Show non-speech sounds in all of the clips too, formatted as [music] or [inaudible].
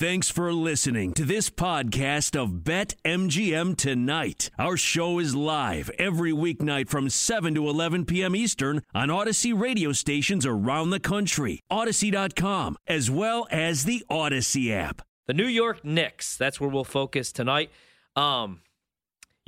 Thanks for listening to this podcast of Bet MGM Tonight. Our show is live every weeknight from 7 to 11 p.m. Eastern on Audacy radio stations around the country, Audacy.com, as well as the Audacy app. The New York Knicks, that's where we'll focus tonight. Um,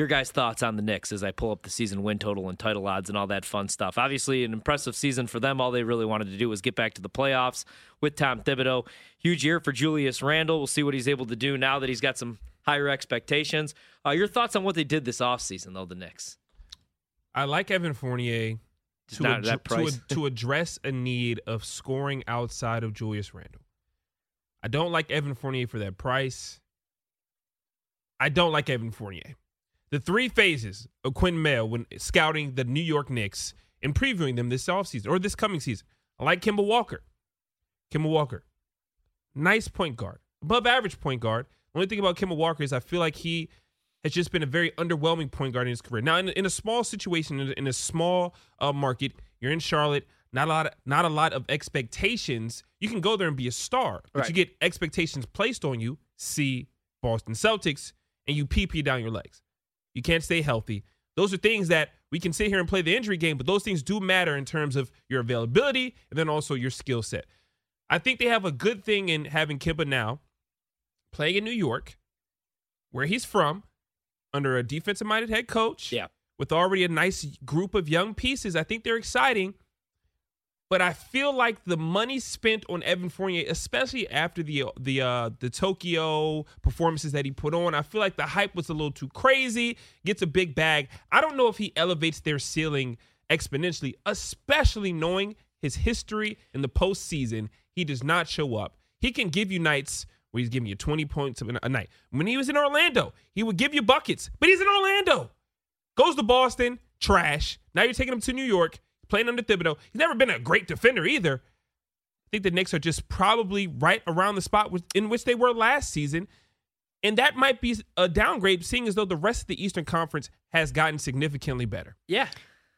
your guys' thoughts on the Knicks as I pull up the season win total and title odds and all that fun stuff. Obviously, an impressive season for them. All they really wanted to do was get back to the playoffs with Tom Thibodeau. Huge year for Julius Randle. We'll see what he's able to do now that he's got some higher expectations. Uh, your thoughts on what they did this offseason, though, the Knicks? I like Evan Fournier at that to, price. to address a need of scoring outside of Julius Randle. I don't like Evan Fournier for that price. I don't like Evan Fournier. The three phases of Quinn Mail when scouting the New York Knicks and previewing them this offseason or this coming season. I like Kemba Walker. Kemba Walker. Nice point guard. Above average point guard. Only thing about Kemba Walker is I feel like he has just been a very underwhelming point guard in his career. Now, in, in a small situation, in a, in a small uh, market, you're in Charlotte. Not a lot, of, not a lot of expectations. You can go there and be a star, but Right. you get expectations placed on you. See Boston Celtics, and you pee pee down your legs. You can't stay healthy. Those are things that we can sit here and play the injury game, but those things do matter in terms of your availability and then also your skill set. I think they have a good thing in having Kemba now playing in New York, where he's from, under a defensive minded head coach. Yeah. With already a nice group of young pieces. I think they're exciting. But I feel like the money spent on Evan Fournier, especially after the the uh, the Tokyo performances that he put on, I feel like the hype was a little too crazy. Gets a big bag. I don't know if he elevates their ceiling exponentially, especially knowing his history in the postseason. He does not show up. He can give you nights where he's giving you 20 points a night. When he was in Orlando, he would give you buckets, but he's in Orlando. Goes to Boston, trash. Now you're taking him to New York, playing under Thibodeau. He's never been a great defender either. I think the Knicks are just probably right around the spot with- in which they were last season. And that might be a downgrade, seeing as though the rest of the Eastern Conference has gotten significantly better. Yeah.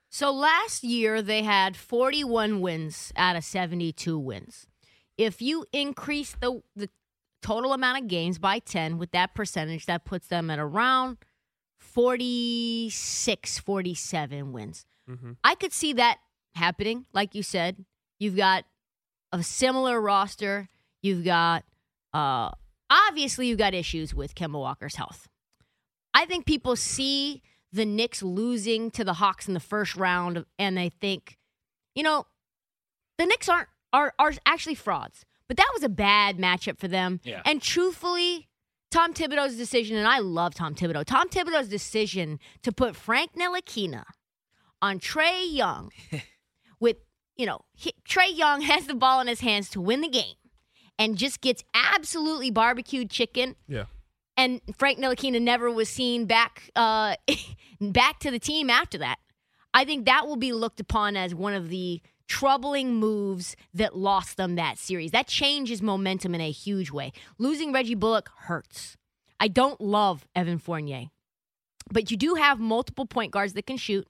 So last year they had 41 wins out of 72 wins. If you increase the the total amount of games by 10 with that percentage, that puts them at around 46, 47 wins. Mhm. I could see that happening. Like you said, you've got a similar roster. You've got, uh, obviously, you've got issues with Kemba Walker's health. I think people see the Knicks losing to the Hawks in the first round, and they think, you know, the Knicks aren't are are actually frauds. But that was a bad matchup for them. Yeah. And truthfully, Tom Thibodeau's decision, and I love Tom Thibodeau. Tom Thibodeau's decision to put Frank Ntilikina on Trae Young, with you know he, Trae Young [laughs] has the ball in his hands to win the game, and just gets absolutely barbecued chicken Yeah. and Frank Ntilikina never was seen back uh, [laughs] back to the team after that. I think that will be looked upon as one of the troubling moves that lost them that series. That changes momentum in a huge way. Losing Reggie Bullock hurts. I don't love Evan Fournier, but you do have multiple point guards that can shoot.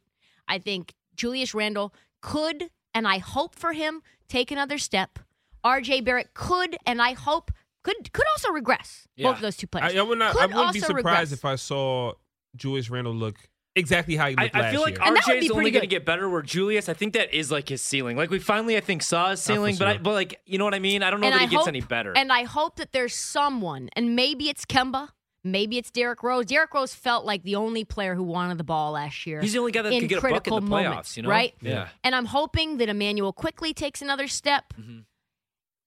I think Julius Randle could, and I hope for him, take another step. RJ Barrett could, and I hope could could also regress. Yeah. Both of those two players. I, I would not. I wouldn't be surprised regress. if I saw Julius Randle look exactly how he I, looked I last feel like year. And that would RJ be is only going to get better. Where Julius, I think that is like his ceiling. Like we finally, I think, saw his for ceiling, but I, but like you know what I mean. I don't know And that I he gets any better. And I hope that there's someone, and maybe it's Kemba, maybe it's Derrick Rose. Derrick Rose felt like the only player who wanted the ball last year. He's the only guy that in could get a bucket in the playoffs. moments, you know, right? Yeah. And I'm hoping that Immanuel Quickley takes another step. Mhm.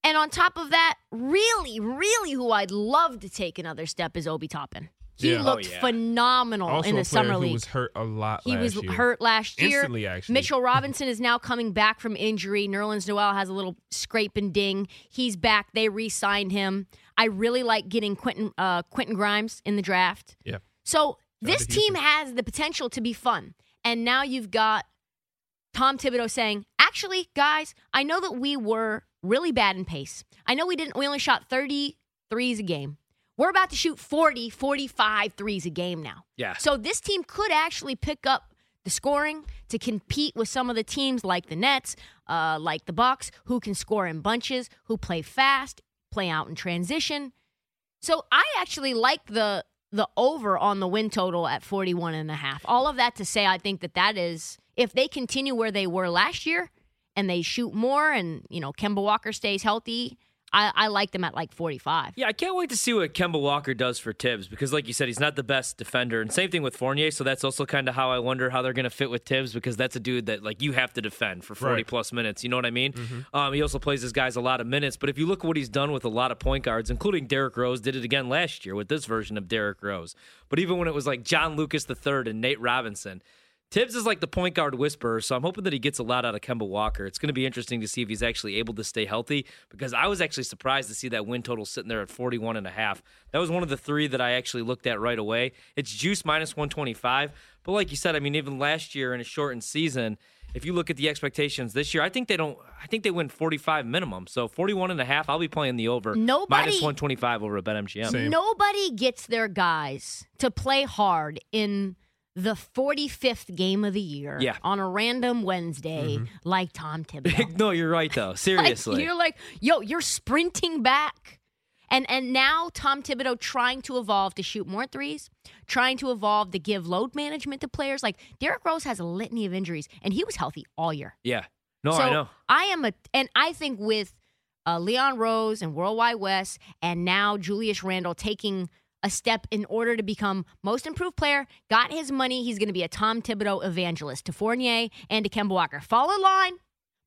And on top of that, really, really who I'd love to take another step is Obi Toppin. He Yeah. Oh, looked yeah. phenomenal also in the a player summer who league. was hurt a lot. He last was year. hurt last year. Instantly, actually. Mitchell [laughs] Robinson is now coming back from injury. Nerlens Noel has a little scrape and ding. He's back. They re-signed him. I really like getting Quentin uh, Quentin Grimes in the draft. Yeah. So this team has the potential to be fun. And now you've got Tom Thibodeau saying, actually, guys, I know that we were really bad in pace. I know we didn't we only shot 30 threes a game. We're about to shoot 40, 45 threes a game now. Yeah. So this team could actually pick up the scoring to compete with some of the teams like the Nets, uh, like the Bucks, who can score in bunches, who play fast, play out in transition. So I actually like the the over on the win total at 41 and a half. All of that to say I think that that is if they continue where they were last year and they shoot more and, you know, Kemba Walker stays healthy, I, I like them at like 45. Yeah, I can't wait to see what Kemba Walker does for Thibs because, like you said, he's not the best defender, and same thing with Fournier. So that's also kind of how I wonder how they're going to fit with Thibs because that's a dude that like you have to defend for forty Right. plus minutes. You know what I mean? Um, he also plays his guys a lot of minutes, but if you look at what he's done with a lot of point guards, including Derrick Rose, did it again last year with this version of Derrick Rose. But even when it was like John Lucas III and Nate Robinson. Thibs is like the point guard whisperer, so I'm hoping that he gets a lot out of Kemba Walker. It's going to be interesting to see if he's actually able to stay healthy because I was actually surprised to see that win total sitting there at 41 and a half. That was one of the three that I actually looked at right away. It's juice minus 125, but like you said, I mean even last year in a shortened season, if you look at the expectations this year, I think they don't I think they win 45 minimum. So 41 and a half, I'll be playing the over. Nobody- minus 125 over at BetMGM. Same. Nobody gets their guys to play hard in the 45th game of the year Yeah. on a random Wednesday like Tom Thibodeau. [laughs] no, you're right though. [laughs] Like, Seriously. you're like, yo, you're sprinting back. And and now Tom Thibodeau trying to evolve to shoot more threes, trying to evolve to give load management to players. Like Derrick Rose has a litany of injuries, and he was healthy all year. yeah. No, so I know. I am a, and I think with uh, Leon Rose and World Wide Wes, and now Julius Randle taking a step in order to become most improved player, got his money. He's going to be a Tom Thibodeau evangelist to Fournier and to Kemba Walker. Fall in line,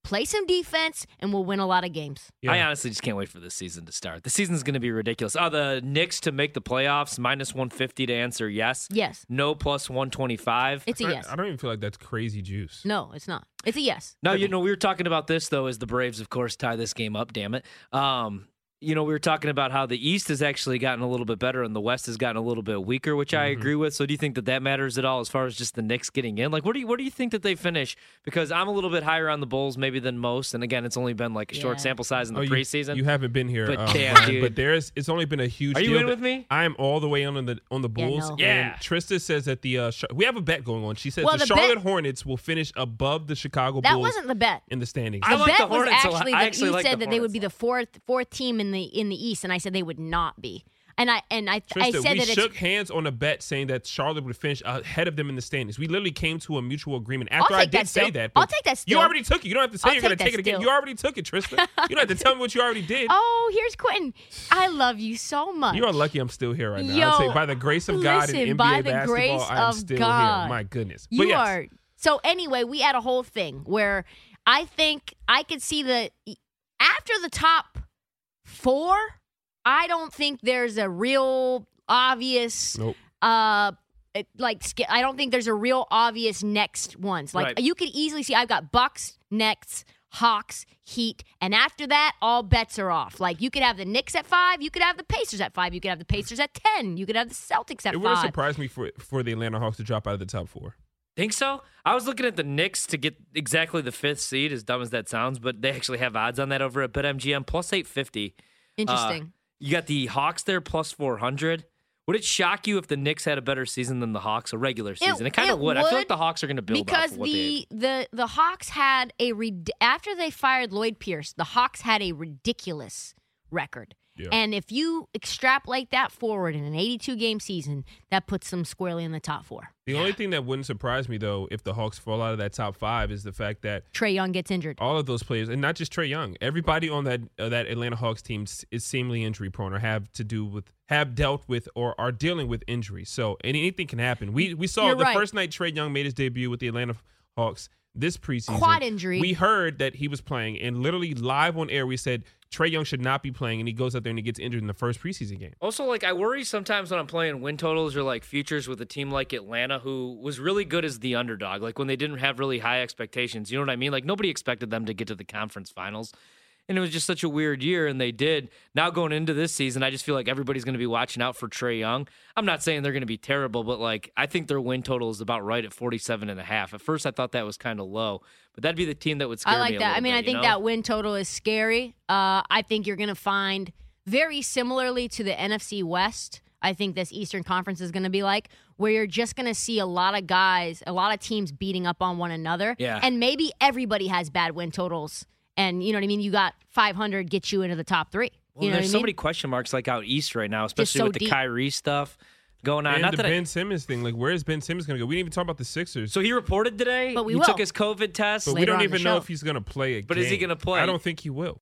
play some defense, and we'll win a lot of games. Yeah. I honestly just can't wait for this season to start. The season's going to be ridiculous. Oh, the Knicks to make the playoffs, minus 150 to answer yes. Yes, No plus 125. it's a yes. I don't even feel like that's crazy juice. No, it's not. It's a yes. No, you know, we were talking about this, though, as the Braves, of course, tie this game up, damn it. Um, you know, we were talking about how the East has actually gotten a little bit better and the West has gotten a little bit weaker, which I Mm-hmm. agree with. So, do you think that that matters at all as far as just the Knicks getting in? Like, what do you where do you think that they finish? Because I'm a little bit higher on the Bulls maybe than most, and again, it's only been like a short sample size in the Oh, preseason. You haven't been here, But uh, damn, Brian, dude. but there's it's only been a huge. Are you deal in with me? I am all the way on the on the Yeah, Bulls. no. Yeah. And Trista says that the uh, we have a bet going on. She says Well, the, the bet- Charlotte Hornets will finish above the Chicago Bulls. that Bulls wasn't the bet. in the standings. I The like bet the was Hornets a lot. actually that you like said the that they would be the fourth fourth team in the in the East, and I said they would not be. And I and I I Trista, said we that shook hands on a bet saying that Charlotte would finish ahead of them in the standings. We literally came to a mutual agreement after I did say still. that. I'll take that You already took it. You don't have to say I'll you're going to take it again. still. You already took it, Trista. you don't have to tell me what you already did. [laughs] Oh, here's Quentin. I love you so much. You are lucky I'm still here right now. Yo, I'd say by the grace of God listen, and NBA by the basketball, grace I am of still God. here. My goodness. You yes, are. So anyway, we had a whole thing where I think I could see the after the top four. I don't think there's a real obvious. Nope. Uh, it- like I don't think there's a real obvious next ones. Like Right. you could easily see I've got Bucks, Nets, Hawks, Heat, and after that, all bets are off. Like you could have the Knicks at five, you could have the Pacers at five, you could have the Pacers at ten, you could have the Celtics at It would have five. surprised me for for the Atlanta Hawks to drop out of the top four. Think so? I was looking at the Knicks to get exactly the fifth seed, as dumb as that sounds, but they actually have odds on that over at BetMGM plus 850. Uh, Interesting. You got the Hawks there plus 400. Would it shock you if the Knicks had a better season than the Hawks, a regular season? It, kind of it would. I feel like the Hawks are going to build because of the the the Hawks had a after they fired Lloyd Pierce, the Hawks had a ridiculous record. Yeah. And if you extrapolate that forward in an 82 game season, that puts them squarely in the top four. The only thing that wouldn't surprise me though, if the Hawks fall out of that top five, is the fact that Trae Young gets injured. all of those players, and not just Trae Young, everybody on that uh, that Atlanta Hawks team is seemingly injury prone or have to do with have dealt with or are dealing with injuries. So anything can happen. We we saw You're the right. first night Trae Young made his debut with the Atlanta Hawks this preseason. Quad injury. We heard that he was playing, and literally live on air, we said Trae Young should not be playing, and he goes out there and he gets injured in the first preseason game. Also, like I worry sometimes when I'm playing win totals or like futures with a team like Atlanta, who was really good as the underdog. Like when they didn't have really high expectations. You know what I mean? Like nobody expected them to get to the conference finals. And it was just such a weird year, and they did. Now going into this season, I just feel like everybody's going to be watching out for Trae Young. I'm not saying they're going to be terrible, but like I think their win total is about right at 47 and a half. At first, I thought that was kind of low, but that'd be the team that would scare me. I like me. that. I mean, bit, I you think know? that win total is scary. Uh, I think you're going to find very similarly to the NFC West. I think this Eastern Conference is going to be like where you're just going to see a lot of guys, a lot of teams beating up on one another. Yeah. And maybe everybody has bad win totals. And you know what I mean? You got 500 get you into the top three. Well, You know there's what I so mean? many question marks like out east right now, especially so with the deep. Kyrie stuff going on. And Not the that I- Ben Simmons thing, like where is Ben Simmons going to go? We didn't even talk about the Sixers. so he reported today. But we he will. took his COVID test. but we don't on even know if he's going to play a But is he gonna play? I don't think he will.